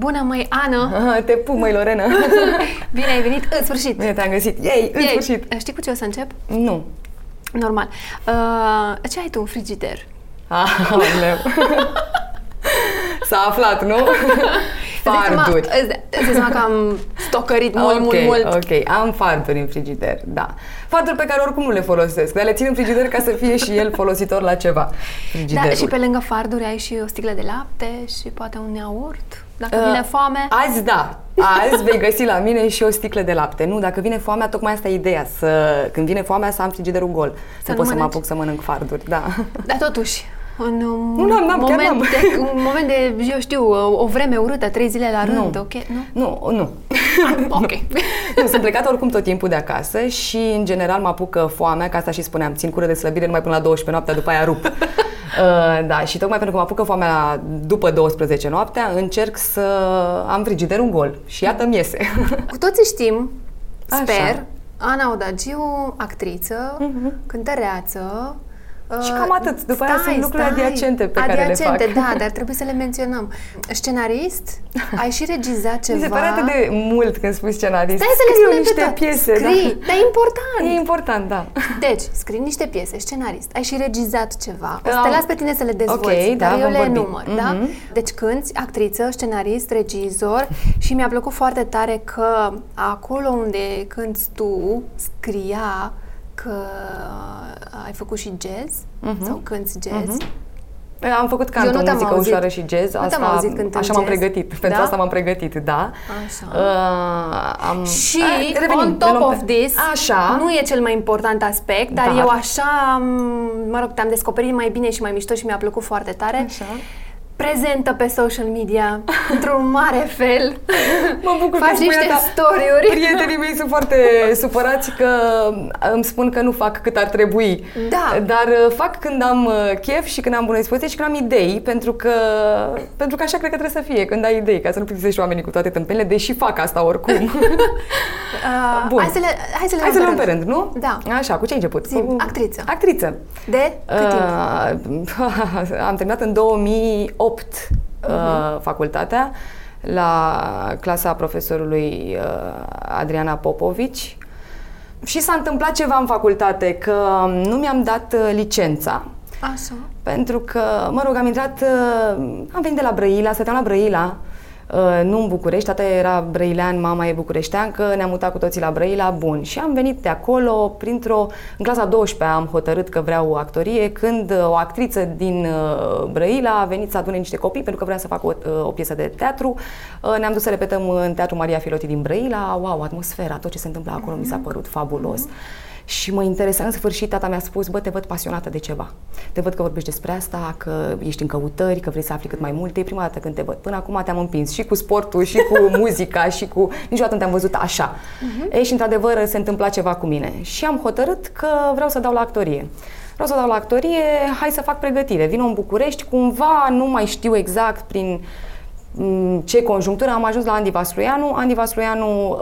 Bună, măi, Ana! Aha, te pup, măi, Lorena! Bine ai venit, în sfârșit! Bine te-am găsit! Ei, în Ei, sfârșit! Știi cu ce o să încep? Nu. Normal. Uh, ce ai tu în frigider? Ah, meu. S-a aflat, nu? Farduri. Îți dai îți dai seama că am stocărit mult, ok, mult, mult. ok. Am farduri în frigider, da. Farduri pe care oricum nu le folosesc, dar le țin în frigider ca să fie și el folositor la ceva. Da, Frigiderul. și pe lângă farduri ai și o sticlă de lapte și poate un iaurt. Dacă Uh, vine foame. Azi da. Azi vei găsi la mine și o sticlă de lapte. Nu, dacă vine foamea, tocmai asta e ideea. Să, când vine foamea, să am frigiderul gol. Să nu nu pot să mă mănânci? apuc să mănânc farduri, da. Dar totuși, în un, Nu, n-am, n-am, chiar moment, n-am. de, un moment de, eu știu, o vreme urâtă, trei zile la rând, Nu. ok? Nu? Nu, nu. Ok. nu, sunt plecată oricum tot timpul de acasă și, în general, mă apucă foamea, ca asta și spuneam, țin cură de slăbire numai până la 12 noaptea, după aia rup. Uh, da, și tocmai pentru că mă apucă foamea după 12 noaptea, încerc să am frigiderul gol. Și iată-mi iese. Cu toții știm, Așa. sper, Ana Odagiu, actriță, cântăreață. Și uh, cam atât. După aia sunt lucruri adiacente pe care le adiacente, fac. da, dar trebuie să le menționăm. Scenarist, ai și regizat ceva. Mi se pare atât de mult când spui scenarist. Stai să le Scriu spunem pe niște toate. piese, Scrii, da. dar e important. E important, da. Deci, scrii niște piese, scenarist, ai și regizat ceva. O să Am- te las pe tine să le dezvolți, Ok, dar da, eu vom le vorbi. enumăr, da? Mhm. Deci cânti, actriță, scenarist, regizor și mi-a plăcut foarte tare că acolo unde cânti tu, scria că ai făcut și jazz sau cânti jazz. Am făcut Eu canto, nu te-am muzică auzit. ușoară și jazz. Nu te-am Asta, auzit cântând așa m-am jazz. pregătit. Pentru Da? asta m-am pregătit, da. Așa. Uh, am, Și Ah, revenim, on le top luăm of pe- this, Așa. nu e cel mai important aspect, dar Dar. eu așa, m, mă rog, te-am descoperit mai bine și mai mișto și mi-a plăcut foarte tare. Așa. Prezentă pe social media într-un mare fel. Mă bucur că Faci spui niște asta. story-uri. Prietenii mei sunt foarte supărați că îmi spun că nu fac cât ar trebui. Da. Dar uh, fac când am uh, chef și când am bună dispoziție și când am idei, pentru că, pentru că așa cred că trebuie să fie, când ai idei, ca să nu plictisești oamenii cu toate tâmpelele, deși fac asta oricum. Uh, Bun. Hai să le, hai să le Hai să le luăm luăm pe rând, nu? Da. Așa, cu ce ai început? Zi, Cu- actriță. Actriță. De cât timp? Uh, am terminat în 2008 uh, Mhm. facultatea la clasa profesorului uh, Adriana Popovici și s-a întâmplat ceva în facultate, că nu mi-am dat uh, licența Așa. pentru că, mă rog, am intrat, uh, am venit de la Brăila, stăteam la Brăila, uh, nu în București, tata era brăilean, mama e bucureșteancă, ne-am mutat cu toții la Brăila, bun. Și am venit de acolo, printr-o, în clasa 12 am hotărât că vreau actorie, când uh, o actriță din uh, Brăila a venit să adune niște copii, pentru că vrea să facă o, uh, o piesă de teatru. Uh, Ne-am dus să repetăm în Teatru Maria Filoti din Brăila, wow, atmosfera, tot ce se întâmplă acolo mi s-a părut fabulos. Și mă interesa în sfârșit, tata mi-a spus, bă, te văd pasionată de ceva. Te văd că vorbești despre asta, că ești în căutări, că vrei să afli cât mai multe. E prima dată când te văd. Până acum te-am împins și cu sportul, și cu muzica, și cu... Niciodată nu te-am văzut așa. Uh-huh. E, și într-adevăr se întâmpla ceva cu mine. Și am hotărât că vreau să dau la actorie. Vreau să dau la actorie, hai să fac pregătire. Vin în București, cumva nu mai știu exact prin m, ce conjunctură am ajuns la Andy Vasluianu. Andy Vasluianu uh,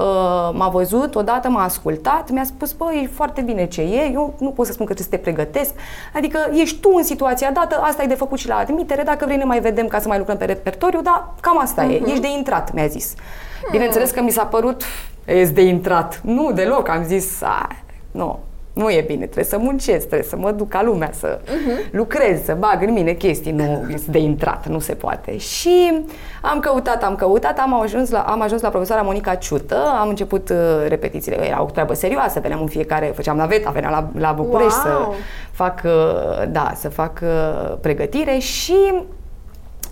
m-a văzut, odată m-a ascultat, mi-a spus, băi, e foarte bine ce e, eu nu pot să spun că trebuie să te pregătesc, adică ești tu în situația dată, asta e de făcut și la admitere, dacă vrei ne mai vedem ca să mai lucrăm pe repertoriu, dar cam asta uh-huh. e, ești de intrat, mi-a zis. Bineînțeles că mi s-a părut, ești de intrat, nu deloc, am zis, "Ai, nu, nu e bine, trebuie să muncesc, trebuie să mă duc ca lumea, să uh-huh. lucrez, să bag în mine chestii, nu este de intrat, nu se poate. Și am căutat, am căutat, am ajuns la, am ajuns la profesoara Monica Ciută, am început uh, repetițiile, era o treabă serioasă, veneam în fiecare, făceam naveta, veneam la, la București Wow! să fac, uh, da, să fac uh, pregătire și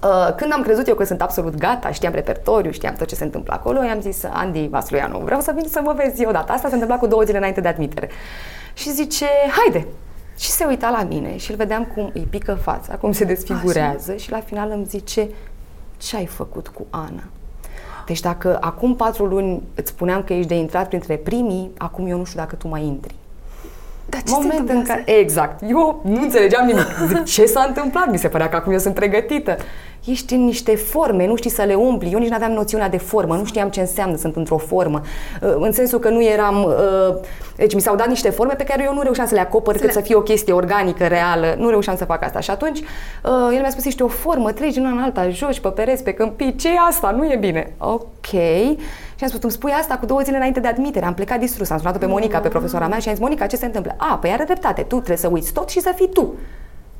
Uh, când am crezut eu că sunt absolut gata, știam repertoriu, știam tot ce se întâmplă acolo, i-am zis Andy Vasluianu, vreau să vin să mă vezi eu data asta, se întâmpla cu două zile înainte de admitere. Și zice, haide! Și se uita la mine și îl vedeam cum îi pică fața, cum se desfigurează și la final îmi zice, ce ai făcut cu Ana? Deci dacă acum patru luni îți spuneam că ești de intrat printre primii, acum eu nu știu dacă tu mai intri. Dar ce Moment se în întâmplă? care, exact, eu nu înțelegeam nimic. Zic, ce s-a întâmplat? Mi se părea că acum eu sunt pregătită. Ești în niște forme, nu știi să le umpli. Eu nici nu aveam noțiunea de formă, nu știam ce înseamnă sunt într-o formă. Uh, în sensul că nu eram... Uh, deci mi s-au dat niște forme pe care eu nu reușeam să le acopăr cât le... să fie o chestie organică, reală. Nu reușeam să fac asta. Și atunci uh, el mi-a spus, ești o formă, treci în alta, joci pe pereți, pe câmpii, ce e asta? Nu e bine. Ok. Și am spus, îmi spui asta cu două zile înainte de admitere. Am plecat distrus, am sunat pe Monica, pe profesora mea și am zis, Monica, ce se întâmplă? A, păi are dreptate, tu trebuie să uiți tot și să fii tu.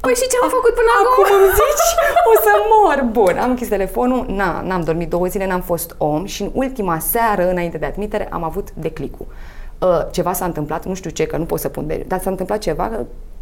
Păi și ce am făcut până acum? Acum îmi zici? O să mor. Bun, am închis telefonul, na, n-am dormit două zile, n-am fost om și în ultima seară, înainte de admitere, am avut declicul. Uh, ceva s-a întâmplat, nu știu ce, că nu pot să pun de... Dar s-a întâmplat ceva,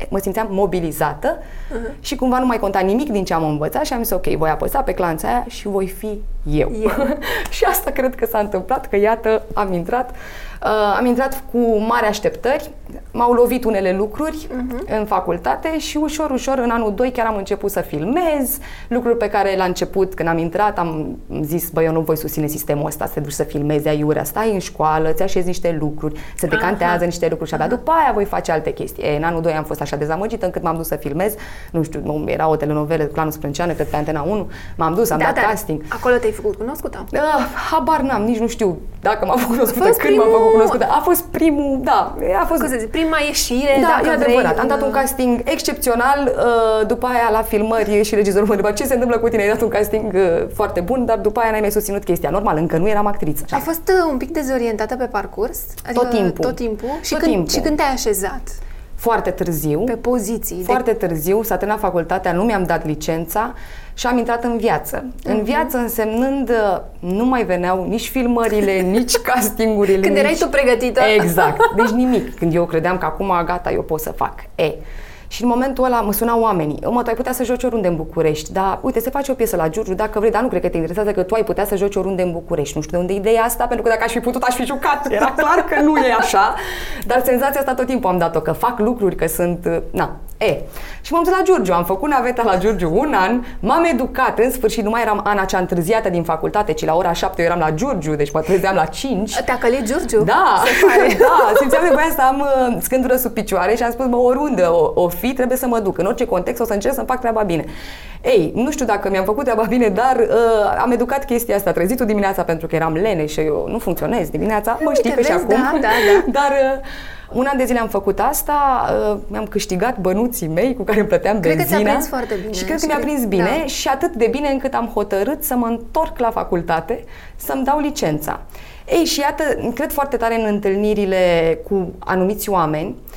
mă simțeam mobilizată uh-huh. și cumva nu mai conta nimic din ce am învățat și am zis ok, voi apăsa pe clanța aia și voi fi eu. eu. și asta cred că s-a întâmplat, că iată, am intrat Uh, am intrat cu mari așteptări, m-au lovit unele lucruri uh-huh. în facultate și ușor, ușor, în anul 2 chiar am început să filmez, lucruri pe care la început, când am intrat, am zis, băi, eu nu voi susține sistemul ăsta, să te duci să filmezi aiurea, stai în școală, ți așezi niște lucruri, se decantează uh-huh. niște lucruri și abia după aia voi face alte chestii. E, în anul 2 am fost așa dezamăgită încât m-am dus să filmez, nu știu, era o telenovelă, Clanul Sprânceană, cred pe Antena 1, m-am dus, am da, dat da. casting. Acolo te-ai făcut cunoscută? Uh, habar n-am, nici nu știu dacă m-am făcut cunoscută, când m-am făcut cunoscută. A fost primul, da, a fost... Scuze, prima ieșire, da, dacă e adevărat. Vrei, am dat un casting excepțional, uh, după aia la filmări și regizorul mă întreba ce se întâmplă cu tine, ai dat un casting uh, foarte bun, dar după aia n-ai mai susținut chestia. Normal, încă nu eram actriță. Ai fost uh, un pic dezorientată pe parcurs? Adică tot timpul. Tot timpul? Și, tot când, timpul. și când te-ai așezat? Foarte târziu. Pe poziții. Foarte de... târziu, s-a terminat facultatea, nu mi-am dat licența și am intrat în viață. Uh-huh. În mhm. viață însemnând nu mai veneau nici filmările, nici castingurile. Când nici... erai tu pregătită. Exact. Deci nimic. Când eu credeam că acum gata, eu pot să fac. E. Și în momentul ăla mă sunau oamenii. Mă, tu ai putea să joci oriunde în București, dar uite, se face o piesă la Giurgiu dacă vrei, dar nu cred că te interesează că tu ai putea să joci oriunde în București. Nu știu de unde e ideea asta, pentru că dacă aș fi putut, aș fi jucat. Era clar că nu e așa, dar senzația asta tot timpul am dat-o, că fac lucruri, că sunt, na, e. Și m-am dus la Giurgiu, am făcut naveta la Giurgiu un an, m-am educat, în sfârșit nu mai eram Ana cea întârziată din facultate, ci la ora 7 eu eram la Giurgiu, deci mă trezeam la 5. Te-a călit Giurgiu? Da, da, simțeam nevoia să am uh, scândură sub picioare și am spus, mă, oriunde o, o fi, trebuie să mă duc. În orice context o să încerc să-mi fac treaba bine. Ei, nu știu dacă mi-am făcut treaba bine, dar uh, am educat chestia asta, trezitul dimineața pentru că eram lene și eu nu funcționez dimineața, mă știi că și acum. Da, da, da. Dar uh, un an de zile am făcut asta, uh, mi-am câștigat bănuții mei cu care îmi plăteam cred benzina. Cred că ți-a prins foarte bine. Și cred că mi-a prins bine da. și atât de bine încât am hotărât să mă întorc la facultate, să-mi dau licența. Ei, și iată, cred foarte tare în întâlnirile cu anumiți oameni, Uh,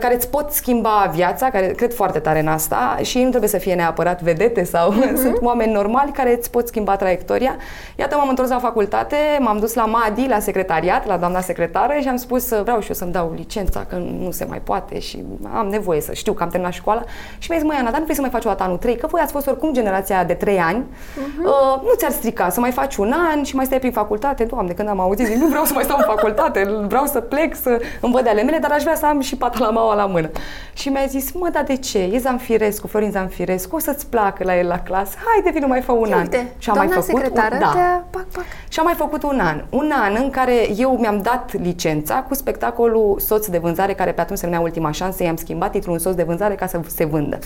care îți pot schimba viața, care cred foarte tare în asta și ei nu trebuie să fie neapărat vedete sau uh-huh. sunt oameni normali care îți pot schimba traiectoria. Iată, m-am întors la facultate, m-am dus la MADI, la secretariat, la doamna secretară și am spus vreau și eu să-mi dau licența, că nu se mai poate și am nevoie să știu că am terminat școala. Și mi-a zis, măi, Ana, dar nu vrei să mai faci o dată anul 3, că voi ați fost oricum generația de 3 ani, uh-huh. uh, nu ți-ar strica să mai faci un an și mai stai prin facultate. Doamne, când am auzit, zic, nu vreau să mai stau în facultate, vreau să plec, să îmi văd ale mele, dar aș vrea să am și pata la mama la mână. Și mi-a zis, mă, dar de ce? E Zamfirescu, Florin Zamfirescu, o să-ți placă la el la clasă. Haide, vină mai fă un an. Uite, și am mai făcut secretară un, da. pac, pac. Și am mai făcut un an. Un an în care eu mi-am dat licența cu spectacolul Soț de vânzare, care pe atunci se numea Ultima șansă, i-am schimbat titlul în Soț de vânzare ca să se vândă.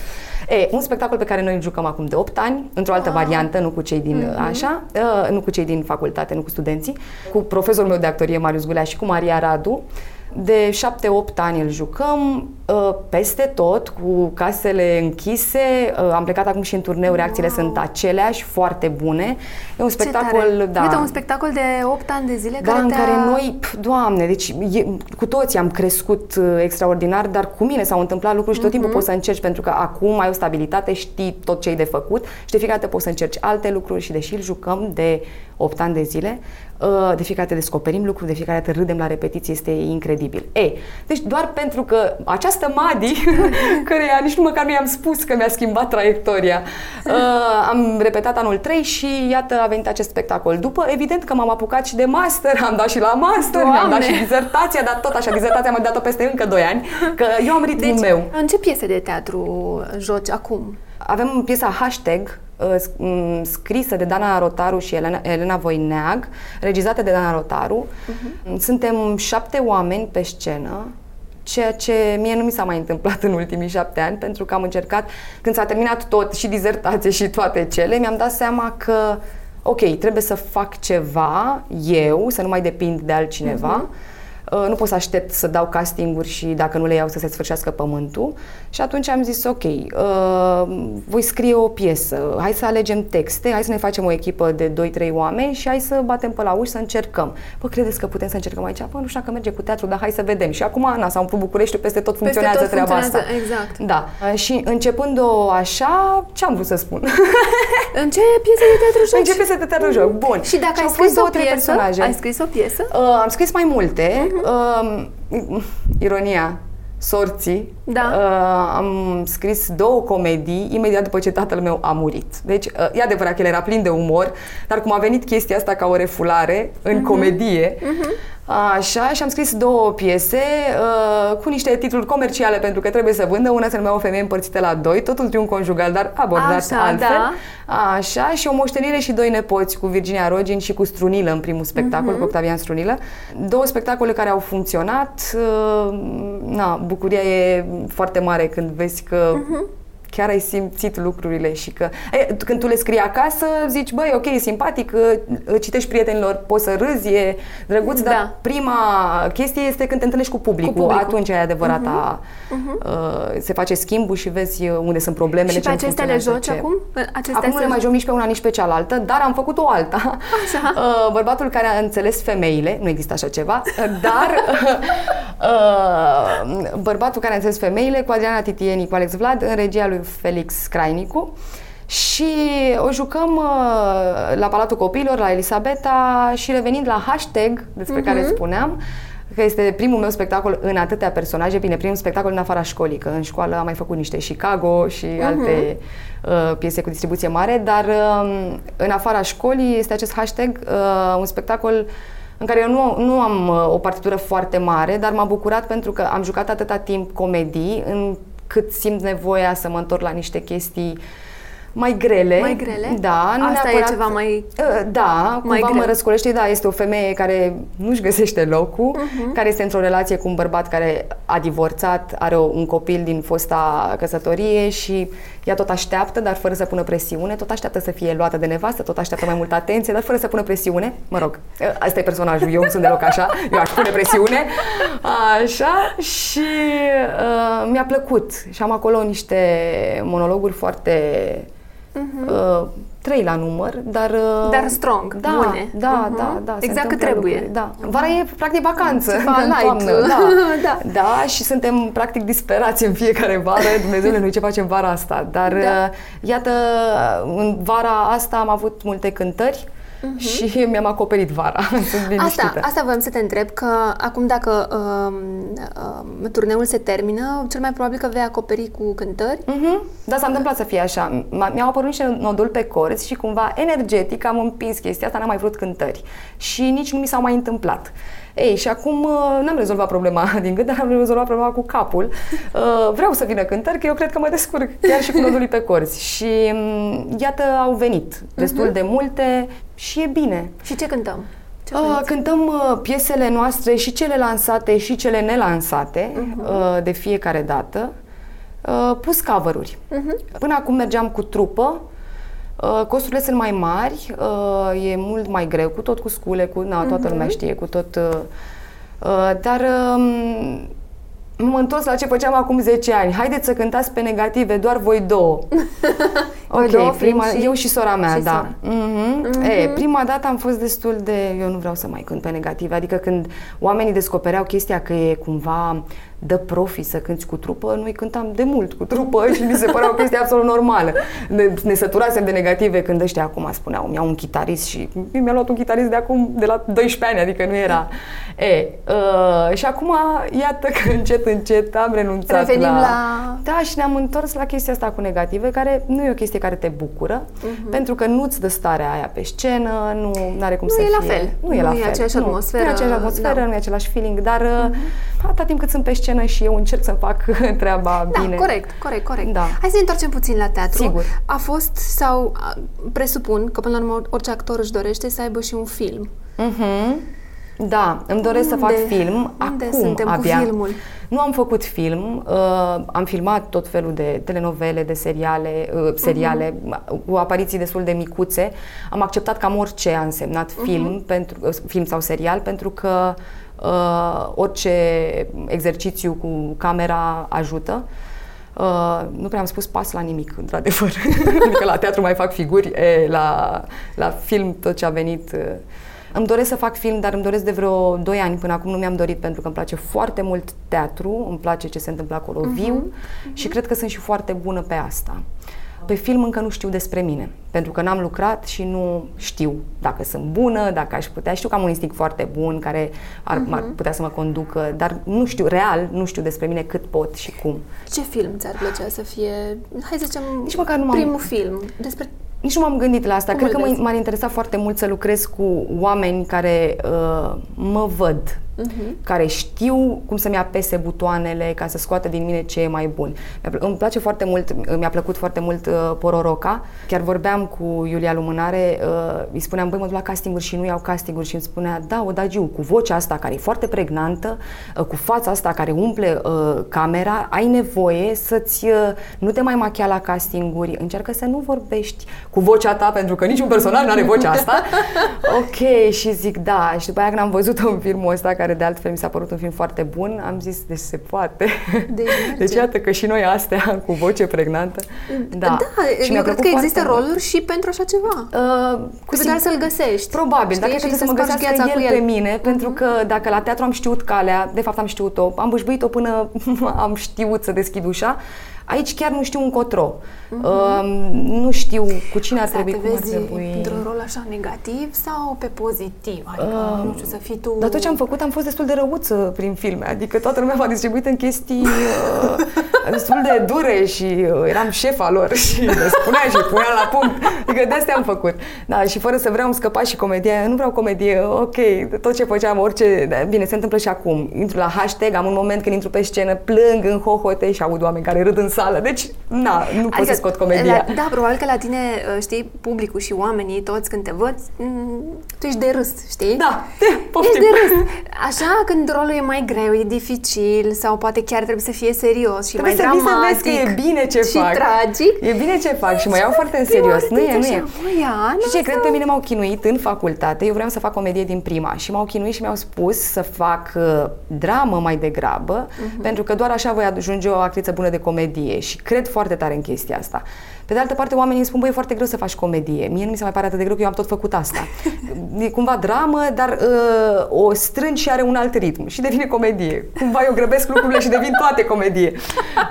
E, un spectacol pe care noi îl jucăm acum de 8 ani, într-o altă ah. variantă, nu cu cei din mm-hmm. așa, uh, nu cu cei din facultate, nu cu studenții, cu profesorul meu de actorie, Marius Gulea, și cu Maria Radu. De 7-8 ani îl jucăm uh, peste tot, cu casele închise. Uh, am plecat acum și în turneu, wow. reacțiile sunt aceleași, foarte bune. E un spectacol, da. Uite, un spectacol de 8 ani de zile da, care în te-a... care noi, pf, doamne, deci e, cu toții am crescut uh, extraordinar, dar cu mine s-au întâmplat lucruri și tot timpul uh-huh. poți să încerci, pentru că acum ai o stabilitate, știi tot ce ai de făcut și de fiecare dată poți să încerci alte lucruri și deși îl jucăm de 8 ani de zile, uh, de fiecare dată descoperim lucruri, de fiecare dată râdem la repetiție, este incredibil. Ei, deci doar pentru că această Madi, care nici nu măcar nu i-am spus că mi-a schimbat traiectoria, uh, am repetat anul 3 și iată a venit acest spectacol. După, evident că m-am apucat și de master, am dat și la master, Doamne. mi-am dat și dizertația, dar tot așa, dizertația am dat-o peste încă 2 ani, că eu am ritmul deci, meu. în ce piese de teatru joci acum? Avem piesa Hashtag, Uh, mm, scrisă de Dana Rotaru și Elena, Elena Voineag, regizată de Dana Rotaru. Uh-huh. Suntem șapte oameni pe scenă ceea ce mie nu mi s-a mai întâmplat în ultimii șapte ani, pentru că am încercat, când s-a terminat tot, și dizertație și toate cele, mi-am dat seama că, ok, trebuie să fac ceva eu, să nu mai depind de altcineva, uh-huh Uh, nu pot să aștept să dau castinguri și dacă nu le iau să se sfârșească pământul. Și atunci am zis, ok, uh, voi scrie o piesă, hai să alegem texte, hai să ne facem o echipă de 2-3 oameni și hai să batem pe la uși să încercăm. Păi credeți că putem să încercăm aici? Păi nu știu dacă merge cu teatru, dar hai să vedem. Și acum, na, s-a umplut București, peste tot funcționează peste tot treaba funcționează, asta. Exact. Da. Uh, și începând-o așa, ce am vrut să spun? În ce piesă de teatru joci? În ce piesă de teatru joc, bun. Și dacă și ai au scris fost două, o trei piesă, personaje. ai scris o piesă? Uh, am scris mai multe. Uh-huh. Uh, ironia sorții. Da. Uh, am scris două comedii imediat după ce tatăl meu a murit. Deci, uh, e adevărat că el era plin de umor, dar cum a venit chestia asta ca o refulare în uh-huh. comedie, uh-huh. Așa, și am scris două piese uh, cu niște titluri comerciale pentru că trebuie să vândă. Una se numea O femeie împărțită la doi, totul triunghi conjugal, dar abordat Așa, altfel. da. Așa, și o moștenire și doi nepoți cu Virginia Rogin și cu Strunilă în primul spectacol, uh-huh. cu Octavian Strunilă. Două spectacole care au funcționat. Uh, na, bucuria e foarte mare când vezi că uh-huh chiar ai simțit lucrurile și că e, când tu le scrii acasă, zici, băi, ok, e simpatic, citești prietenilor, poți să râzi, e drăguț, da. dar prima chestie este când te întâlnești cu publicul, cu publicul. atunci e adevărata, uh-huh. Uh, se face schimbul și vezi unde sunt problemele, și ce pe acestea le joci ce. acum? Acestea acum nu le mai joc nici pe una, nici pe cealaltă, dar am făcut o alta. Așa. Uh, bărbatul care a înțeles femeile, nu există așa ceva, dar uh, bărbatul care a înțeles femeile cu Adriana Titieni, cu Alex Vlad, în regia lui Felix Crainicu și o jucăm uh, la Palatul Copiilor, la Elisabeta și revenind la hashtag despre uh-huh. care spuneam, că este primul meu spectacol în atâtea personaje, bine, primul spectacol în afara școlii, că în școală am mai făcut niște Chicago și uh-huh. alte uh, piese cu distribuție mare, dar uh, în afara școlii este acest hashtag, uh, un spectacol în care eu nu, nu am uh, o partitură foarte mare, dar m-a bucurat pentru că am jucat atâta timp comedii, în cât simt nevoia să mă întorc la niște chestii mai grele. Mai grele? Da. Nu Asta neapărat, e ceva mai Da, mai cumva greu. mă răscolește. Da, este o femeie care nu-și găsește locul, Mhm. uh-huh. care este într-o relație cu un bărbat care a divorțat, are un copil din fosta căsătorie și ea tot așteaptă, dar fără să pună presiune, tot așteaptă să fie luată de nevastă, tot așteaptă mai multă atenție, dar fără să pună presiune. Mă rog, asta e personajul, eu nu sunt deloc așa, eu aș pune presiune. Așa, și uh, mi-a plăcut. Și am acolo niște monologuri foarte uh-huh. uh, trei la număr, dar... Uh, Dar strong, da, bune. Da, Mhm. da, da. se Exact cât întâmplă trebuie. lucruri, Da. Vara e practic vacanță. Ceva în light. toamnă, Da. Da. da, și suntem practic disperați în fiecare vară. Dumnezeule, noi ce facem vara asta? Dar Da. uh, iată, în vara asta am avut multe cântări și mi-am acoperit vara. Sunt liniștită. Mhm. Asta, asta voiam să te întreb, că acum dacă um, um, turneul se termină, cel mai probabil că vei acoperi cu cântări. Mhm. Da, s-a întâmplat să fie așa. M- Mi-au apărut niște noduli pe corzi și cumva energetic am împins chestia asta, n-am mai vrut cântări. Și nici nu mi s-au mai întâmplat. Ei, și acum uh, n-am rezolvat problema din gât, dar am rezolvat problema cu capul. Uh, vreau să vină cântări, că eu cred că mă descurc chiar și cu nodulii pe corzi. Și um, iată, au venit destul de multe și e bine. Și ce cântăm? Ce Uh, cânti? cântăm uh, piesele noastre și cele lansate și cele nelansate uh, de fiecare dată, uh, plus cover-uri. Până acum mergeam cu trupă, uh, costurile sunt mai mari, uh, e mult mai greu, cu tot cu scule, cu na, toată lumea știe, cu tot... Uh, uh, dar um, m-am întors la ce făceam acum 10 ani. Haideți să cântați pe negative, doar voi două. Voi ok, două fiind prima, și- eu și sora mea, și da. sora. Mhm. E, prima dată am fost destul de... Eu nu vreau să mai cânt pe negative. Adică când oamenii descopereau chestia că e cumva dă profi să cânti cu trupă, noi cântam de mult cu trupă și mi se părea o chestie absolut normală. Ne, ne săturasem de negative când ăștia acum spuneau, mi-au un chitarist și mi-a luat un chitarist de acum, de la 12 ani, adică nu era... E, uh, și acum, iată că încet, încet am renunțat Revenim la... la- Da, și ne-am întors la chestia asta cu negative, care nu e o chestie care te bucură, pentru că nu-ți dă starea aia pe scenă, nu are cum Nu să e la fie. fel. Nu e la Nu e fel. aceeași Nu, atmosferă, Nu e aceeași atmosferă, da. nu e același feeling, dar uh atâta timp cât sunt pe scenă și eu încerc să fac treaba Da, bine. corect, corect, corect. Da. Hai să ne întoarcem puțin la teatru. Sigur. A fost sau a, presupun că până la urmă orice actor își dorește să aibă și un film. Mhm. Da, îmi doresc unde, să fac film. Unde acum suntem abia. cu filmul? Nu am făcut film, uh, am filmat tot felul de telenovele, de seriale, uh, seriale uh-huh. cu apariții destul de micuțe. Am acceptat cam orice a însemnat uh-huh. film, pentru, uh, film sau serial, pentru că uh, orice exercițiu cu camera ajută. Uh, nu prea am spus pas la nimic, într-adevăr. adică la teatru mai fac figuri, e, la, la film tot ce a venit... Uh, îmi doresc să fac film, dar îmi doresc de vreo 2 ani. Până acum nu mi-am dorit pentru că îmi place foarte mult teatru, îmi place ce se întâmplă acolo uh-huh. viu uh-huh. și cred că sunt și foarte bună pe asta. Pe film încă nu știu despre mine, pentru că n-am lucrat și nu știu dacă sunt bună, dacă aș putea. Știu că am un instinct foarte bun care ar, uh-huh. ar putea să mă conducă, dar nu știu, real, nu știu despre mine cât pot și cum. Ce film ți-ar plăcea să fie, hai să zicem, Nici măcar nu primul film? Despre nici nu m-am gândit la asta. Cum Cred că vezi? m-ar interesa foarte mult să lucrez cu oameni care uh, mă văd, uh-huh. care știu cum să-mi apese butoanele ca să scoată din mine ce e mai bun. Mi-a, îmi place foarte mult, mi-a plăcut foarte mult uh, Pororoca. Chiar vorbeam cu Iulia Lumânare, uh, îi spuneam, băi, mă duc la castinguri și nu iau castinguri și îmi spunea, da, o Dagiu, cu vocea asta care e foarte pregnantă, uh, cu fața asta care umple uh, camera, ai nevoie să-ți, uh, nu te mai machia la castinguri, încearcă să nu vorbești cu vocea ta, pentru că niciun personaj nu are vocea asta. ok, și zic da. Și după aia când am văzut un filmul ăsta, care de altfel mi s-a părut un film foarte bun, am zis, deci se poate. Deci, deci iată că și noi astea, cu voce pregnantă. Da, da și eu cred că există mult. roluri și pentru așa ceva. Uh, cu doar să-l găsești. Probabil, dacă trebuie să mă găsească el, el pe mine, uh-huh. pentru că dacă la teatru am știut calea, de fapt am știut-o, am bâșbuit-o până am știut să deschid ușa, Aici chiar nu știu încotro. Uh-huh. Uh, nu știu cu cine ar trebui, cum ar trebui. într-un rol așa negativ sau pe pozitiv? Adică, uh, nu știu, să fii tu... Dar tot ce am făcut am fost destul de răuță prin filme. Adică toată lumea m-a distribuit în chestii uh, destul de dure și uh, eram șefa lor și le spunea și punea la punct. Adică de astea am făcut. Da, și fără să vreau, am scăpat și comedia. Nu vreau comedie, ok, tot ce făceam, orice... Da, bine, se întâmplă și acum. Intru la hashtag, am un moment când intru pe scenă, plâng în hohote și aud oameni care râd în sală. Deci, na, nu adică, pot să scot comedia. La, da, probabil că la tine, știi, publicul și oamenii, toți când te văd, tu ești de râs, știi? Da, poftim. Ești de râs. Așa, când rolul e mai greu, e dificil sau poate chiar trebuie să fie serios și trebuie mai să dramatic. să vezi că e bine ce și fac. tragic. E bine ce fac și mă iau foarte în serios. Nu e, nu e. Ia, și ce, cred pe mine m-au chinuit în facultate. Eu vreau să fac comedie din prima și m-au chinuit și mi-au spus să fac uh, dramă mai degrabă, uh-huh. pentru că doar așa voi ajunge o actriță bună de comedie și cred foarte tare în chestia asta. Pe de altă parte, oamenii îmi spun, băi, e foarte greu să faci comedie. Mie nu mi se mai pare atât de greu, că eu am tot făcut asta. E cumva dramă, dar uh, o strângi și are un alt ritm și devine comedie. Cumva eu grăbesc lucrurile și devin toate comedie.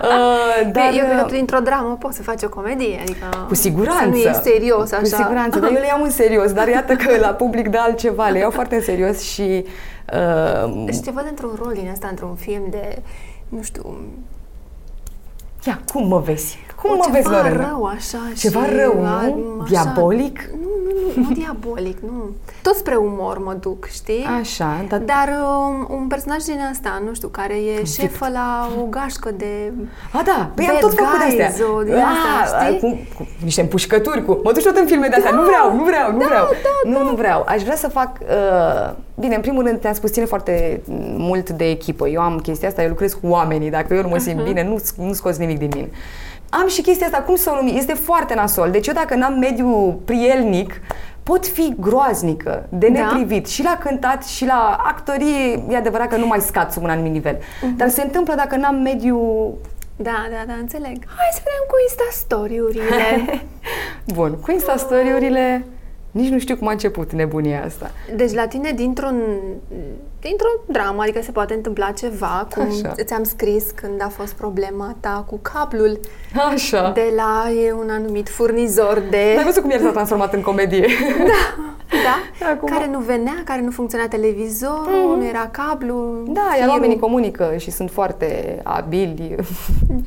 Uh, dar, eu cred că printr-o dramă poți să faci o comedie, adică cu siguranță. Să nu e serios așa. Cu siguranță, dar eu le iau în serios, dar iată că la public de altceva, le iau foarte în serios și... Uh, și te văd într-un rol din asta, într-un film de, nu știu, Ia, cum mă vezi? Cum o, mă vezi, Lorena? rău așa Ceva și rău, nu? Așa, diabolic? Nu, nu, nu, nu diabolic, nu. Tot spre umor mă duc, știi? Așa, dar... Dar um, un personaj din asta, nu știu, care e șefă la o gașcă de... A, da, păi am tot făcut de astea. Din asta, știi? Cu, cu niște împușcături, cu... Mă duci tot în filme de astea, da, nu vreau, nu vreau, nu da, vreau. Da, nu, da. nu vreau. Aș vrea să fac... Uh, bine, în primul rând te-am spus, ține foarte mult de echipă. Eu am chestia asta, eu lucrez cu oamenii. Dacă eu nu mă simt uh-huh. bine, nu, nu scoți nimic din mine am și chestia asta, cum să o numi? Este foarte nasol. Deci eu dacă n-am mediu prielnic, pot fi groaznică, de neprivit. Da? Și la cântat, și la actorie, e adevărat că nu mai scad sub un anumit nivel. Uh-huh. Dar se întâmplă dacă n-am mediu da, da, da, înțeleg. Hai să vedem cu Insta-story-urile. Bun, cu Insta-story-urile nici nu știu cum a început nebunia asta. Deci la tine dintr-un dintr-o dramă, adică se poate întâmpla ceva, cum Așa. ți-am scris când a fost problema ta cu cablul Așa. de la e un anumit furnizor de... Ai văzut cum el s-a transformat în comedie? Da, da. Acum... Care nu venea, care nu funcționa televizorul, mm-hmm. nu era cablu. Da, iar oamenii comunică și sunt foarte abili.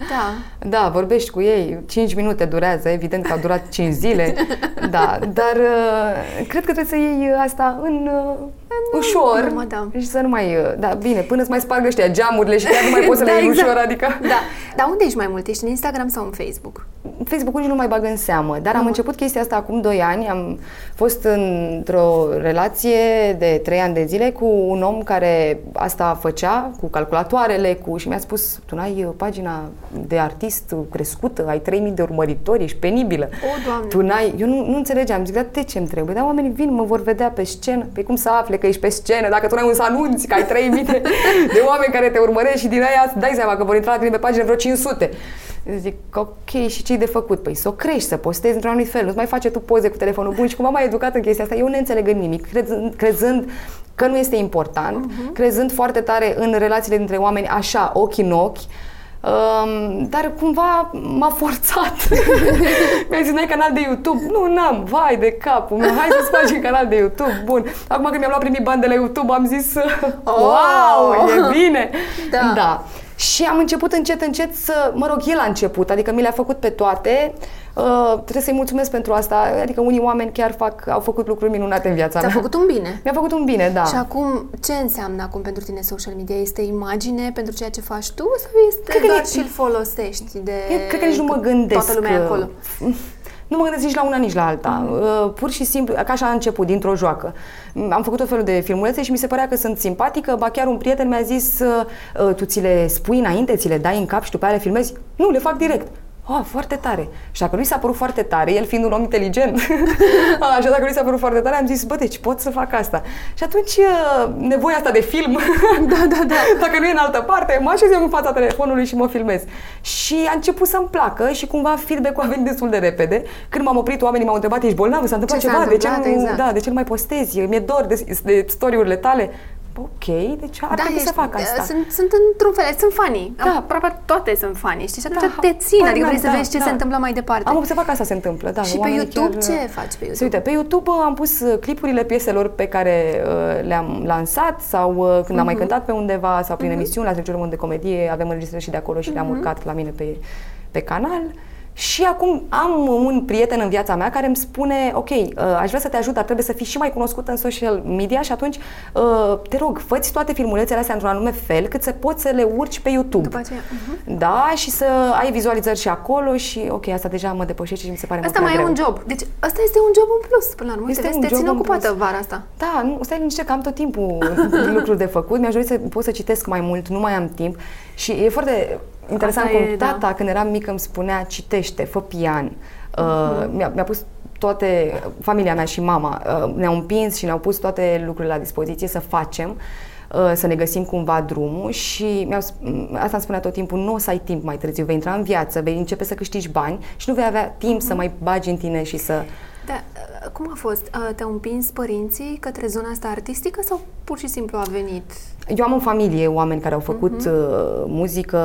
Da. Da, vorbești cu ei, 5 minute durează, evident că a durat 5 zile. Da, dar uh, cred că trebuie să iei asta în uh, ușor urmă, da. și să nu mai... Da, bine, până să mai spargă ăștia geamurile și chiar nu mai poți să da, le iei exact. ușor, adică... Da. Dar unde ești mai mult? Ești în Instagram sau în Facebook? Facebook-ul nici nu mai bag în seamă, dar am început chestia asta acum 2 ani. Am fost într-o relație de 3 ani de zile cu un om care asta făcea, cu calculatoarele, cu și mi-a spus, tu n-ai pagina de artist crescută, ai 3000 de urmăritori, ești penibilă. O, Doamne. Tu n-ai... Eu nu, nu înțelegeam, zic, dar de ce îmi trebuie? Dar oamenii vin, mă vor vedea pe scenă. Pe cum să afle că ești pe scenă, dacă tu n-ai un să anunți că ai 3000 de, de oameni care te urmăresc și din aia dai seama că vor intra la tine pe pagină vreo 500. Zic, ok, și ce de făcut? Păi să o crești, să postezi într-un anumit fel, nu-ți mai face tu poze cu telefonul bun și cum am mai educat în chestia asta, eu ne înțeleg în nimic, crezând, crezând că nu este important, uh-huh. crezând foarte tare în relațiile dintre oameni așa, ochi în ochi, Um, dar cumva m-a forțat. Mi-a zis, n-ai canal de YouTube? Nu, n-am, vai de capul meu, hai să-ți faci un canal de YouTube, bun. Acum când mi-am luat primii bani de la YouTube, am zis, oh! wow, e bine. Da. da. Și am început încet, încet să, mă rog, el a început, adică mi le-a făcut pe toate. Uh, trebuie să-i mulțumesc pentru asta. Adică unii oameni chiar fac, au făcut lucruri minunate în viața Ți-a mea. făcut un bine. Mi-a făcut un bine, da. Și acum, ce înseamnă acum pentru tine social media? Este imagine pentru ceea ce faci tu sau este Cred că doar e- și îl folosești de... Eu cred că nici nu mă gândesc. Toată lumea e că- acolo. Nu mă gândesc nici la una, nici la alta. Mm. Pur și simplu, ca așa a început, dintr-o joacă. Am făcut tot felul de filmulețe și mi se părea că sunt simpatică, ba chiar un prieten mi-a zis uh, tu ți le spui înainte, ți le dai în cap și după aia le filmezi? Nu, le fac direct. Oh, foarte tare. Și dacă lui s-a părut foarte tare, el fiind un om inteligent, așa dacă lui s-a părut foarte tare, am zis, bă, deci pot să fac asta. Și atunci, uh, nevoia asta de film, Da, da, da. dacă nu e în altă parte, mă așez eu în fața telefonului și mă filmez. Și a început să-mi placă și cumva feedback-ul a venit destul de repede. Când m-am oprit, oamenii m-au întrebat, ești bolnavă, s-a întâmplat Ce s-a ceva, de ce, întâmplat? nu, Exact. da, de ce nu mai postezi? Mi-e dor de, de story-urile tale. Ok, deci ar trebui să fac asta. Da, Sunt, sunt într-un fel, sunt fanii. Da. Aproape toate sunt fanii, știi? Și atunci Da, te țin, habar adică vrei n-am, să da, vezi ce da. se întâmplă mai departe. Am observat că asta se întâmplă, da. Și pe oamenii YouTube chiar- ce faci pe YouTube? Se uite, pe YouTube uh, am pus uh, clipurile pieselor pe care uh, le-am lansat sau uh, când am mai cântat pe undeva sau prin emisiuni, la Trecerea de comedie, avem înregistrări și de acolo și le-am urcat la mine pe, pe canal. Și acum am un prieten în viața mea care îmi spune, ok, uh, aș vrea să te ajut, dar trebuie să fii și mai cunoscută în social media și atunci uh, te rog, fă toate filmulețele astea într-un anume fel cât să poți să le urci pe YouTube. După aceea, mhm. Da, și să ai vizualizări și acolo și ok, asta deja mă depășește și mi se pare Asta mult mai prea e greu. un job. Deci asta este un job în plus, până la urmă. Este Te vezi, un te țin job în ocupată plus. vara asta. Da, nu, stai liniște că am tot timpul lucruri de făcut. Mi-aș dori să pot să citesc mai mult, nu mai am timp. Și e foarte interesant Asta cum e, da. tata, când eram mică, îmi spunea, citește, fă pian. Uh, mi-a, mi-a pus toate, familia mea și mama, uh, ne-au împins și ne-au pus toate lucrurile la dispoziție să facem uh, să ne găsim cumva drumul și mi-au, sp- m, asta îmi spunea tot timpul, nu o să ai timp mai târziu, vei intra în viață, vei începe să câștigi bani și nu vei avea timp să mai bagi în tine și să... Da, uh, cum a fost? Uh, Te-au împins părinții către zona asta artistică sau pur și simplu a venit? Eu am în familie oameni care au făcut uh, muzică.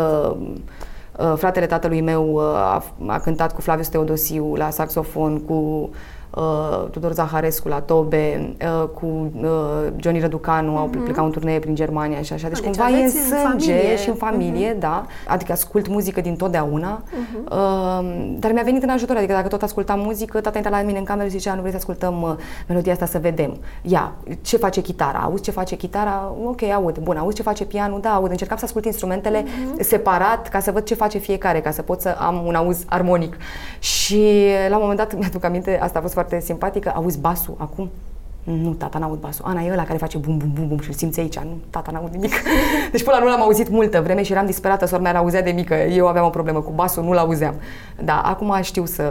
Uh, fratele tatălui meu uh, a, a cântat cu Flavius Teodosiu la saxofon, cu uh, Tudor Zaharescu la tobe, uh, cu uh, Johnny Răducanu, au plecat în turnee prin Germania și așa. Deci, Ah, deci cumva e în aveți în sânge familie. și în familie, da. Adică ascult muzică din totdeauna. Uh, dar mi-a venit în ajutor, adică dacă tot ascultam muzică, tata intra la mine în cameră și zicea, nu vrei să ascultăm uh, melodia asta să vedem. Ia, ce face chitara? Auzi ce face chitara? Ok, aud. Bun, auzi ce face pianul? Da, aud. Încercam să ascult instrumentele separat ca să văd ce face fiecare, ca să pot să am un auz armonic. Și la un moment dat, mi-aduc aminte, asta a fost foarte simpatică, auzi basul acum? Nu, tata n-aud basul. Ana e ăla care face bum, bum, bum, bum și îl simți aici. Nu, tata n-aud nimic. Deci până la nu l-am auzit multă vreme și eram disperată. Sora mea l-auzea de mică. Eu aveam o problemă cu basul, nu l-auzeam. Da, acum știu să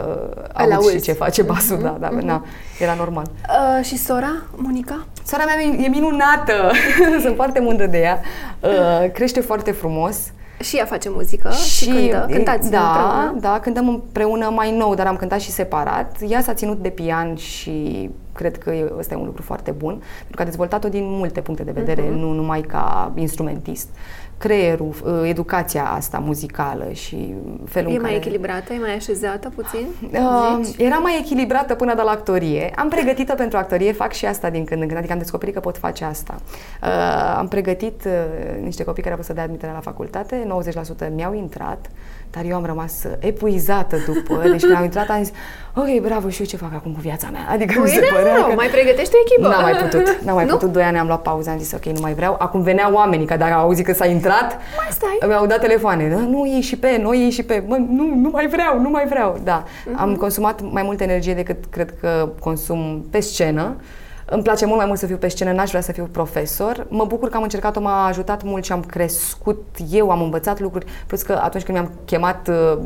aud și auzi. ce face basul. Da, da, na, era normal. Uh, și sora, Monica? Sora mea e minunată. Sunt foarte mândră de ea. Uh, crește foarte frumos. Și ea face muzică și, cântă. Cântați da, împreună. da, cântăm împreună mai nou, dar am cântat și separat. Ea s-a ținut de pian și cred că e- ăsta e un lucru foarte bun, pentru că a dezvoltat-o din multe puncte de vedere, Mhm. nu numai ca instrumentist. Creierul, uh, educația asta muzicală și felul E în mai care... echilibrată, e mai așezată puțin? Uh, zici? era mai echilibrată până de la actorie. Am pregătit-o pentru actorie, fac și asta din când în când, adică am descoperit că pot face asta. Uh, am pregătit uh, niște copii care au vrut să dea admitere la facultate, 90% mi-au intrat, dar eu am rămas uh, epuizată după. Deci când am intrat am zis, ok, bravo, și eu ce fac acum cu viața mea? Adică mi se Uite, Nu, nu, mai pregătești o echipă. N-am mai putut. N-am mai Nu? putut. Doi ani am luat pauză, am zis ok, nu mai vreau. Acum veneau oamenii, că dacă au auzit că s-a intrat, Mai stai. mi-au dat telefoane. "Da, Nu iei și pe, nu iei și pe. Mă, nu, nu mai vreau, nu mai vreau. Da. Mhm. Am consumat mai multă energie decât cred că consum pe scenă. Îmi place mult mai mult să fiu pe scenă, n-aș vrea să fiu profesor. Mă bucur că am încercat-o, m-a ajutat mult și am crescut eu, am învățat lucruri. Plus că atunci când mi-am chemat uh,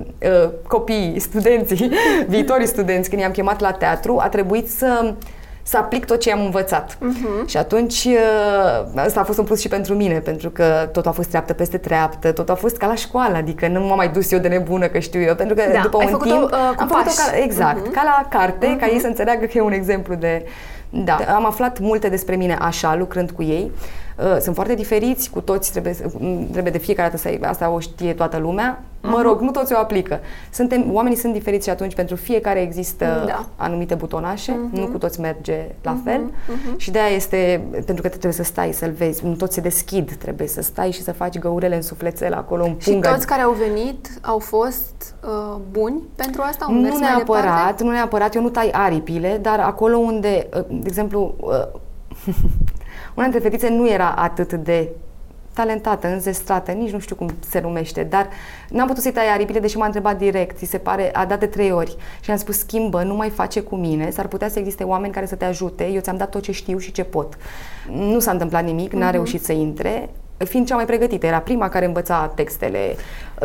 uh, copiii, studenții, viitorii studenți, când i-am chemat la teatru, a trebuit să să aplic tot ce am învățat. Mhm. Și atunci uh, asta a fost un plus și pentru mine, pentru că tot a fost treaptă peste treaptă, tot a fost ca la școală, adică nu m-am mai dus eu de nebună, că știu eu, pentru că Da, după ai un făcut-o, timp uh, cu am făcut-o pași. ca, exact, Mhm. ca la carte, ca ei să înțeleagă că e un exemplu de... Da, am aflat multe despre mine așa, lucrând cu ei. Uh, Sunt foarte diferiți, cu toți trebuie, să- m, trebuie de fiecare dată să asta o știe toată lumea. Mă rog, nu toți o aplică. Suntem, oamenii sunt diferiți și atunci pentru fiecare există Da. anumite butonașe, nu cu toți merge la fel și de aia este, pentru că trebuie să stai să-l vezi, nu toți se deschid, trebuie să stai și să faci găurele în sufletel acolo, în Și pungă. toți care au venit au fost uh, buni pentru asta? Au mers Nu mai neapărat, departe? nu neapărat, eu nu tai aripile, dar acolo unde, uh, de exemplu, uh, una dintre fetițe nu era atât de talentată, înzestrată, nici nu știu cum se numește, dar n-am putut să-i tai aripile, deși m-a întrebat direct, ți se pare, a dat de trei ori și am spus, schimbă, nu mai face cu mine, s-ar putea să existe oameni care să te ajute, eu ți-am dat tot ce știu și ce pot. Nu s-a întâmplat nimic, n-a reușit să intre, fiind cea mai pregătită, era prima care învăța textele,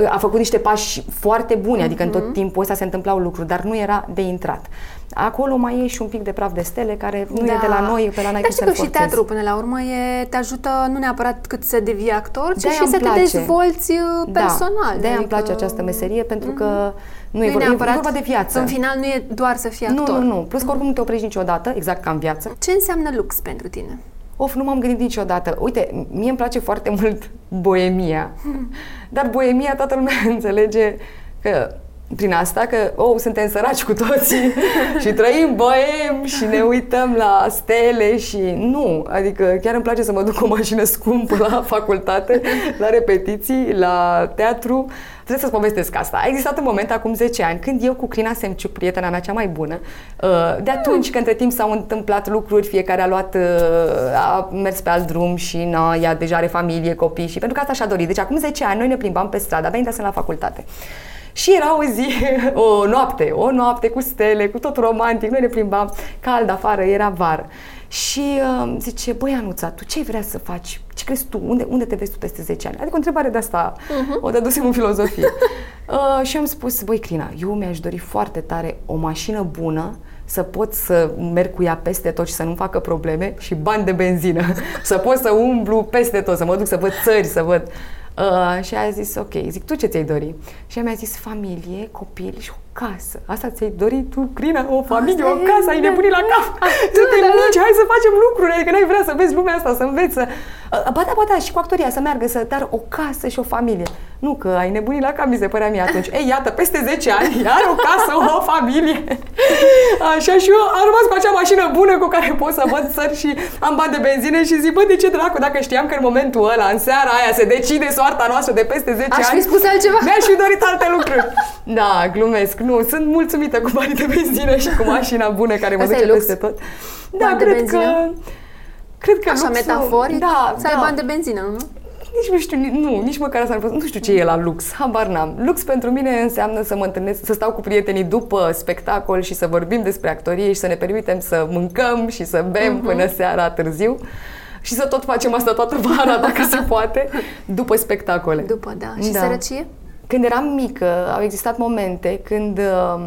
a făcut niște pași foarte buni, adică în tot timpul ăsta se întâmplau lucruri, dar nu era de intrat. Acolo mai e și un pic de praf de stele care nu e de la noi, pe la noi Dar cum știi să-l că și forțezi. teatru, până la urmă, e, te ajută nu neapărat cât să devii actor, ci De-aia și îmi să te place. dezvolți uh, personal. Da, de-aia îmi adică- place această meserie, pentru că nu, Nu e, e vorba, neapărat, e vorba de viață. În final nu e doar să fii nu, actor. nu, nu. Plus că oricum nu te oprești niciodată, exact ca în viață. Ce înseamnă lux pentru tine? Of, nu m-am gândit niciodată. Uite, mie îmi place foarte mult boemia. Dar boemia toată lumea înțelege că prin asta că, oh, suntem săraci cu toții și trăim boem și ne uităm la stele și nu, adică chiar îmi place să mă duc cu o mașină scumpă la facultate, la repetiții, la teatru. Trebuie să-ți povestesc asta. A existat un moment acum 10 ani când eu cu Crina Semciuc, prietena mea cea mai bună, uh, de atunci că între timp s-au întâmplat lucruri, fiecare a luat, uh, a mers pe alt drum și na, ea deja are familie, copii și pentru că asta și-a dorit. Deci acum 10 ani noi ne plimbam pe stradă, abia intrasem la facultate. Și era o zi, o noapte, o noapte cu stele, cu tot romantic, noi ne plimbam, cald afară, era vară. Și uh, zice, băi Anuța, tu ce vrea să faci? Ce crezi tu? Unde, unde te vezi tu peste 10 ani? Adică o întrebare de asta, uh-huh. o dădusem în filozofie. uh, și am spus, băi Crina, eu mi-aș dori foarte tare o mașină bună, să pot să merg cu ea peste tot și să nu facă probleme și bani de benzină, să pot să umblu peste tot, să mă duc să văd țări, să văd... Uh, și a zis, ok, zic, tu ce ți-ai dori? Și ea mi-a zis, familie, copil și o casă. Asta ți-ai dorit tu, Crina? O familie, Asta o e, casă, ai da. nebunit la cap. Tu te munci, hai să facem lucruri, adică n-ai vrea să vezi lumea asta, să înveți, să... Uh, Ba da, ba da, și cu actoria să meargă, să, dar o casă și o familie. Nu, că ai nebunit la cap, mi se părea mie atunci. Ei, iată, peste 10 ani, iar o casă, o familie. Așa și eu am rămas cu acea mașină bună cu care pot să văd țări și am bani de benzină și zic, bă, de ce dracu, dacă știam că în momentul ăla, în seara aia, se decide soarta noastră de peste 10 Aș ani. fi spus altceva. Mi-aș fi dorit alte lucruri. Da, glumesc. Nu, sunt mulțumită cu banii de benzină și cu mașina bună care mă Asta duce e lux. peste tot. Da, Bani de cred benzină? că... Cred că Așa, luxul- metaforic, da, să ai da. bani de benzină, nu? Nici nu știu, ni- nu, nici măcar asta nu știu ce e la lux, habar n-am. Lux pentru mine înseamnă să mă întâlnesc, să stau cu prietenii după spectacol și să vorbim despre actorie și să ne permitem să mâncăm și să bem Mhm. până seara târziu și să tot facem asta toată vara, dacă se poate, după spectacole. După, da. Și Da. sărăcie? Când eram mică, au existat momente când um,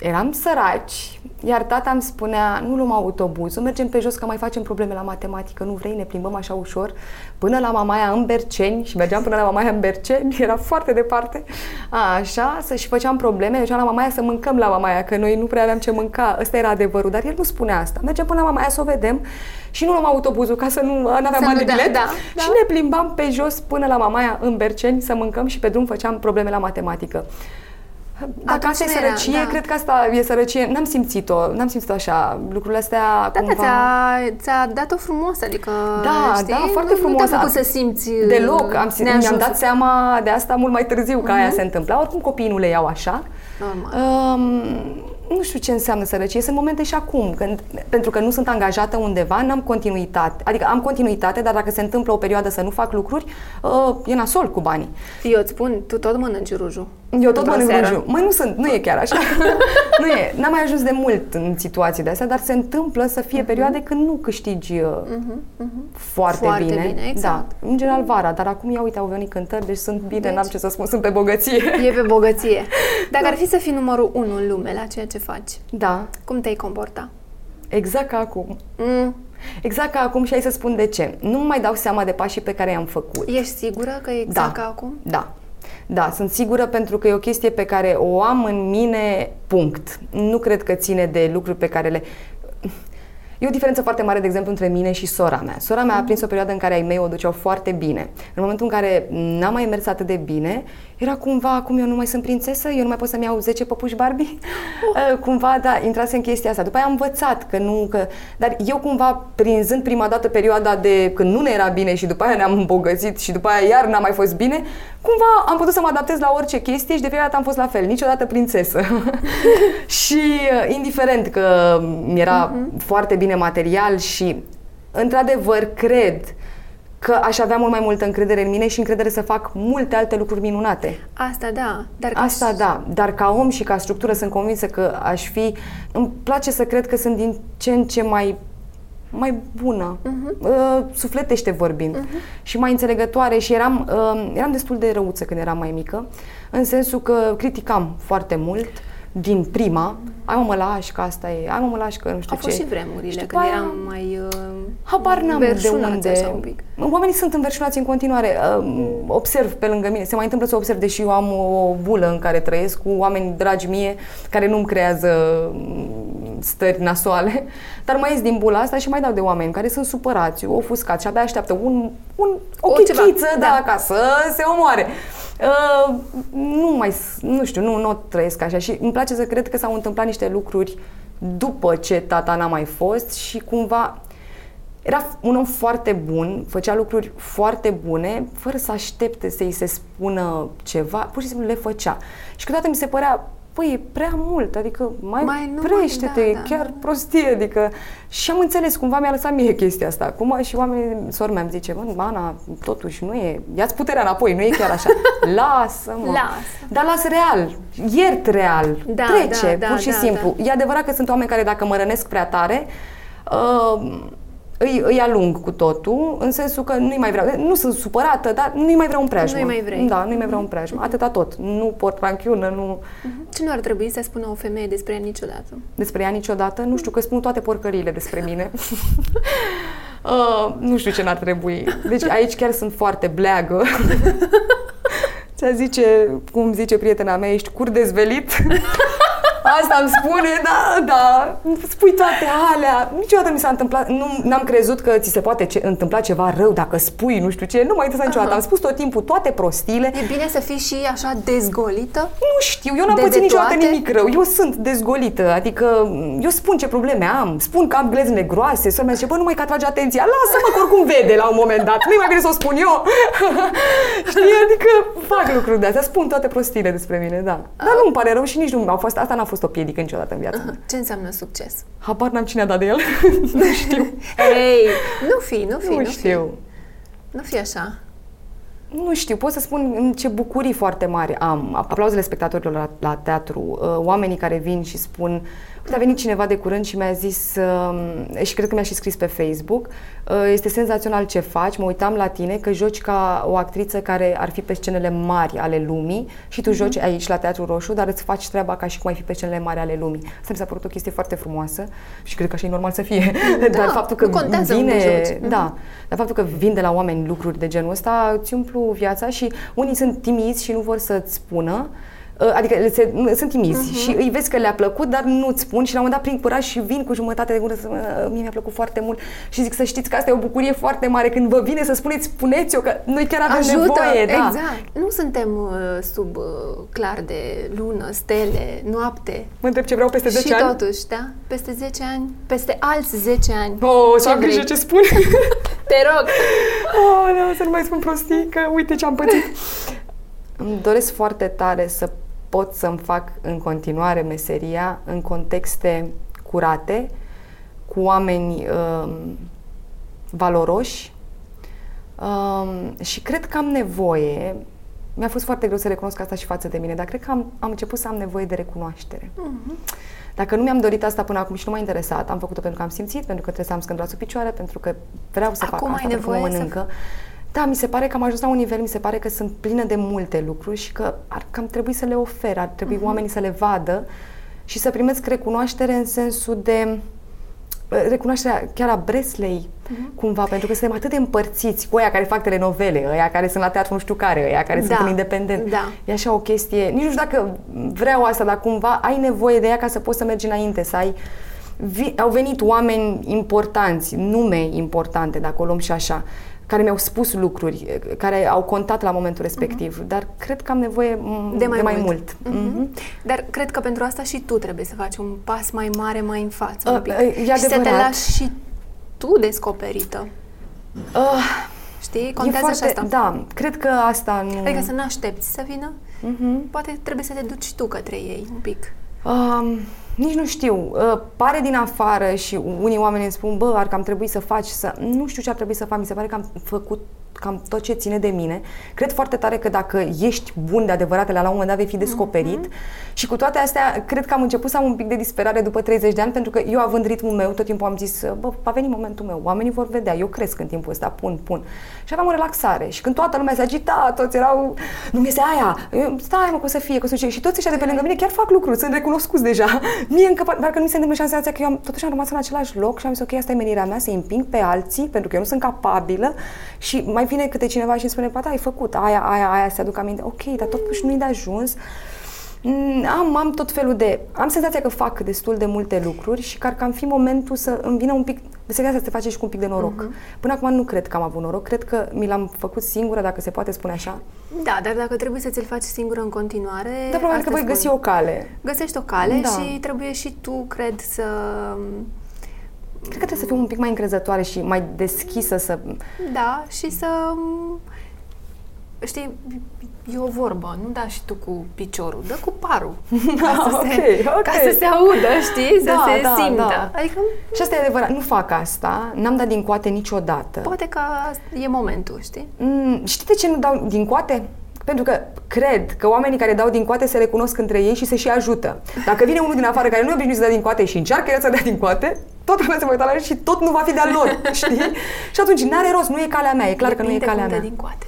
eram săraci, iar tata îmi spunea, nu luăm autobuzul, mergem pe jos că mai facem probleme la matematică, nu vrei, ne plimbăm așa ușor, până la Mamaia în Berceni, și mergeam până la Mamaia în Berceni, era foarte departe, a, așa, să și făceam probleme, mergeam la Mamaia să mâncăm la Mamaia, că noi nu prea aveam ce mânca, ăsta era adevărul, dar el nu spunea asta, mergeam până la Mamaia să o vedem și nu luăm autobuzul ca să nu aveam Să bani nu de dea- bilet da, da. și ne plimbam pe jos până la Mamaia în Berceni să mâncăm și pe drum făceam probleme la matematică. Dacă Atunci asta e nu era, sărăcie, da. cred că asta e sărăcie. N-am simțit-o, n-am simțit-o așa. Lucrurile astea Da, da, cumva... ți-a, ți-a dat-o frumos, adică, Da, știi? da, foarte nu, frumos. Nu te-a făcut să simți uh, Deloc. Am, sim- mi-am neajunsul. dat seama de asta mult mai târziu, că Mhm. aia se întâmpla. Oricum copiii nu le iau așa. Normal. Um, nu știu ce înseamnă sărăcie, sunt momente și acum, când, pentru că nu sunt angajată undeva, n-am continuitate. Adică am continuitate, dar dacă se întâmplă o perioadă să nu fac lucruri, uh, e nasol cu banii. Eu îți spun, tu tot mănânci ruju. Eu tot mănânc ruju. Măi, nu sunt, nu e chiar așa. nu e. N-am mai ajuns de mult în situații de astea, dar se întâmplă să fie uh-huh. perioade când nu câștigi uh, uh-huh. Uh-huh. Foarte, foarte bine. bine exact. Da, în general vara, dar acum ia uite, au venit cântări, deci sunt bine, deci, n-am ce să spun, sunt pe bogăție. E pe bogăție. Dacă da. ar fi să fii numărul unu în lume la ceea ce faci, da. cum te-ai comporta? Exact ca acum. Mm. Exact ca acum și ai să spun de ce. Nu mai dau seama de pașii pe care i-am făcut. Ești sigură că e exact da. ca acum? Da. Da, sunt sigură pentru că e o chestie pe care o am în mine, punct. Nu cred că ține de lucruri pe care le... E o diferență foarte mare, de exemplu, între mine și sora mea. Sora mea a prins o perioadă în care ai mei o duceau foarte bine. În momentul în care n-a mai mers atât de bine, era cumva, acum eu nu mai sunt prințesă, eu nu mai pot să-mi iau 10 păpuși Barbie. Uh, cumva, da, intrase în chestia asta. După aia am învățat că nu, că... Dar eu cumva, prinzând prima dată perioada de când nu ne era bine și după aia ne-am îmbogățit și după aia iar n-a mai fost bine, cumva am putut să mă adaptez la orice chestie și de fiecare dată am fost la fel, niciodată prințesă. și uh, indiferent că mi-era uh-huh. foarte bine material și într-adevăr cred că aș avea mult mai multă încredere în mine și încredere să fac multe alte lucruri minunate. Asta da. Dar ca Asta da. Dar ca om și ca structură sunt convinsă că aș fi... Îmi place să cred că sunt din ce în ce mai mai bună, uh-huh. uh, sufletește vorbind uh-huh. și mai înțelegătoare și eram, uh, eram destul de răuță când eram mai mică, în sensul că criticam foarte mult din prima, ai mă, mă lași că asta e, ai mă, mă lași că nu știu Au ce. Au fost și vremurile când aia, eram mai uh, Habar n-am de unde. Un pic. Oamenii sunt înverșunați în continuare. Uh, observ pe lângă mine, se mai întâmplă să observ, deși eu am o bulă în care trăiesc cu oameni dragi mie, care nu-mi creează mm, stări nasoale, dar mai ies din bula asta și mai dau de oameni care sunt supărați, ofuscați și abia așteaptă un, un, o, o chichiță, da, da, ca să se omoare. Uh, nu mai, nu știu, nu, nu trăiesc așa și îmi place să cred că s-au întâmplat niște lucruri după ce tata n-a mai fost și cumva era un om foarte bun, făcea lucruri foarte bune, fără să aștepte să-i se spună ceva, pur și simplu le făcea. Și câteodată mi se părea păi, e prea mult, adică mai, mai prește-te, da, da, chiar da. prostie, adică... Și am înțeles, cumva mi-a lăsat mie chestia asta. Acum și oamenii, sora mea îmi zice, mă, Ana, totuși nu e, ia-ți puterea înapoi, nu e chiar așa. Lasă, mă. Lasă. Dar las real, iert real, da, trece, da, pur da, și da, simplu. Da. E adevărat că sunt oameni care dacă mă rănesc prea tare, uh, îi, îi alung cu totul, în sensul că nu-i mai vreau, nu sunt supărată, dar nu-i mai vreau în preajmă. Nu-i mai vrei. Da, nu-i mai vreau în preajmă. Atâta tot. Nu port ranchiună, nu... Uh-huh. Ce nu ar trebui să spună o femeie despre ea niciodată? Despre ea niciodată? Nu știu, că spun toate porcăriile despre mine. uh, nu știu ce n-ar trebui. Deci aici chiar sunt foarte bleagă. Ți-a zice, cum zice prietena mea, ești cur dezvelit. Asta îmi spune, da, da, spui toate alea. Niciodată mi s-a întâmplat, nu am crezut că ți se poate ce, întâmpla ceva rău dacă spui nu știu ce, nu mai întâmplă niciodată. Am spus tot timpul toate prostile. E bine să fii și așa dezgolită? Nu știu, eu n-am de, pățit niciodată toate? nimic rău. Eu sunt dezgolită, adică eu spun ce probleme am, spun că am glezne groase, să mea zice, bă, numai că atrage atenția, lasă-mă că oricum vede la un moment dat, nu-i mai bine să o spun eu. Știi, adică fac lucruri de astea, spun toate prostile despre mine, da. Dar nu-mi pare rău și nici nu, a fost, asta n-a fost fost o piedică niciodată în viața mea. Ce înseamnă succes? Habar n-am cine a dat de el. nu știu. Ei, nu fi, nu fi, nu, nu știu. Fi. Nu fi așa. Nu știu, pot să spun ce bucurii foarte mari am. Aplauzele spectatorilor la, la teatru, uh, oamenii care vin și spun Uite, a venit cineva de curând și mi-a zis, uh, și cred că mi-a și scris pe Facebook, uh, este senzațional ce faci, mă uitam la tine că joci ca o actriță care ar fi pe scenele mari ale lumii și tu uh-huh. joci aici la Teatru Roșu, dar îți faci treaba ca și cum ai fi pe scenele mari ale lumii. Asta mi s-a părut o chestie foarte frumoasă și cred că așa e normal să fie. Da, dar faptul că vine, da, dar faptul că vin de la oameni lucruri de genul ăsta îți umplu viața și unii sunt timizi și nu vor să-ți spună, Uh, adică se, sunt timizi uh-huh. și îi vezi că le-a plăcut, dar nu-ți spun și la un moment dat prin curaj și vin cu jumătate de gură să mie mi-a plăcut foarte mult și zic să știți că asta e o bucurie foarte mare când vă vine să spuneți, spuneți-o că noi chiar avem Ajută, nevoie. Da. Exact. Nu suntem uh, sub uh, clar de lună, stele, noapte. Mă întreb ce vreau peste 10 și ani. Și totuși, da? Peste 10 ani, peste alți 10 ani. Oh, ce am grijă ce spun. Te rog. Oh, nu, să nu mai spun prostii, că uite ce am pățit. Îmi doresc foarte tare să pot să-mi fac în continuare meseria în contexte curate, cu oameni uh, valoroși uh, și cred că am nevoie, mi-a fost foarte greu să recunosc asta și față de mine, dar cred că am, am început să am nevoie de recunoaștere. Uh-huh. Dacă nu mi-am dorit asta până acum și nu m-a interesat, am făcut-o pentru că am simțit, pentru că trebuie să am scândura sub picioare, pentru că vreau să acum fac asta, ai pentru că mă mănâncă. Să... Da, mi se pare că am ajuns la un nivel, mi se pare că sunt plină de multe lucruri și că ar cam trebui să le ofer, ar trebui uh-huh. oamenii să le vadă și să primesc recunoaștere în sensul de recunoașterea chiar a Breslei, uh-huh. cumva, pentru că suntem atât de împărțiți cu aia care fac telenovele, aia care sunt la teatru nu știu care, aia care da. sunt în independent. Da. E așa o chestie, nici nu știu dacă vreau asta, dar cumva ai nevoie de ea ca să poți să mergi înainte, să ai vi, au venit oameni importanți, nume importante, dacă o luăm și așa, care mi-au spus lucruri, care au contat la momentul respectiv, uh-huh. dar cred că am nevoie de mai, de mai mult. mult. Uh-huh. Uh-huh. Dar cred că pentru asta și tu trebuie să faci un pas mai mare mai în față, uh, un pic. Uh, e și să te lași și tu descoperită. Uh, Știi? Contează foarte, și asta. Da, cred că asta nu... Adică să nu aștepți să vină. Uh-huh. Poate trebuie să te duci tu către ei un pic. Uh, nici nu știu, uh, pare din afară și unii oameni îmi spun, bă, ar cam trebui să faci, să... Nu știu ce ar trebui să fac, mi se pare că am făcut cam tot ce ține de mine. Cred foarte tare că dacă ești bun de adevăratele, la un moment dat vei fi descoperit. Mm-hmm. Și cu toate astea, cred că am început să am un pic de disperare după 30 de ani, pentru că eu având ritmul meu, tot timpul am zis, bă, va veni momentul meu, oamenii vor vedea, eu cresc în timpul ăsta, pun, pun. Și aveam o relaxare. Și când toată lumea se agita, toți erau, nu mi este aia, eu, stai mă, că o să fie, că o să fie. Și toți ăștia de pe lângă mine chiar fac lucruri, sunt recunoscuți deja. Mie încă, parcă nu mi se întâmplă și am că eu am, totuși am rămas în același loc și am zis, ok, asta e menirea mea, să împing pe alții, pentru că eu nu sunt capabilă și mai vine câte cineva și îmi spune, da, ai făcut aia, aia, aia, se aduc aminte. Ok, dar totuși nu-i de ajuns. Mm, am, am tot felul de... Am senzația că fac destul de multe lucruri și că ar fi momentul să îmi vină un pic... Meseria asta se face și cu un pic de noroc. Uh-huh. Până acum nu cred că am avut noroc, cred că mi l-am făcut singură, dacă se poate spune așa. Da, dar dacă trebuie să ți-l faci singură în continuare... Da, probabil că voi găsi o cale. Găsești o cale da. și trebuie și tu, cred, să Cred că trebuie să fiu un pic mai încrezătoare și mai deschisă să... Da, și să... Știi, e o vorbă, nu da și tu cu piciorul, dă cu parul. Ca să, okay, se, okay. ca să se audă, știi, să da, se da, simtă. Da. Adică... Și asta e adevărat, nu fac asta, n-am dat din coate niciodată. Poate că e momentul, știi? Mm, știi de ce nu dau din coate? Pentru că cred că oamenii care dau din coate se recunosc între ei și se și ajută. Dacă vine unul din afară care nu e obișnuit să dea din coate și încearcă el să dea din coate, tot lumea se va uita la el și tot nu va fi de-al lor, știi? Și atunci n-are rost, nu e calea mea, e clar Depinde că nu e calea mea. din coate.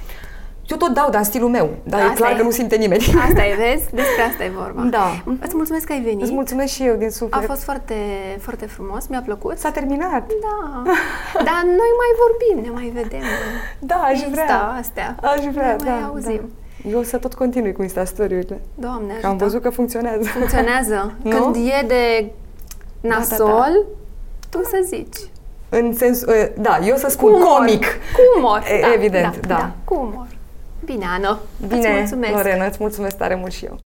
Eu tot dau, dar în stilul meu. Dar asta e clar e. că nu simte nimeni. Asta e, vezi? Despre asta e vorba. Da. Îți mulțumesc că ai venit. Îți mulțumesc și eu din suflet. A fost foarte, foarte frumos, mi-a plăcut. S-a terminat. Da. Dar noi mai vorbim, ne mai vedem. Da, aș vrea. Insta, astea. Aș vrea, ne da. mai auzim. Da. Eu o să tot continui cu Insta story-urile. Doamne ajută. Am văzut că funcționează. Funcționează. Când e de nasol, da, da, da. Tu să zici. În sens, ă, da, eu să spun cu umor. comic. Cu umor, da, Evident, da, da. da. Cu umor. Bine, Ana. Bine, îți mulțumesc. Lorena, îți mulțumesc tare mult și eu.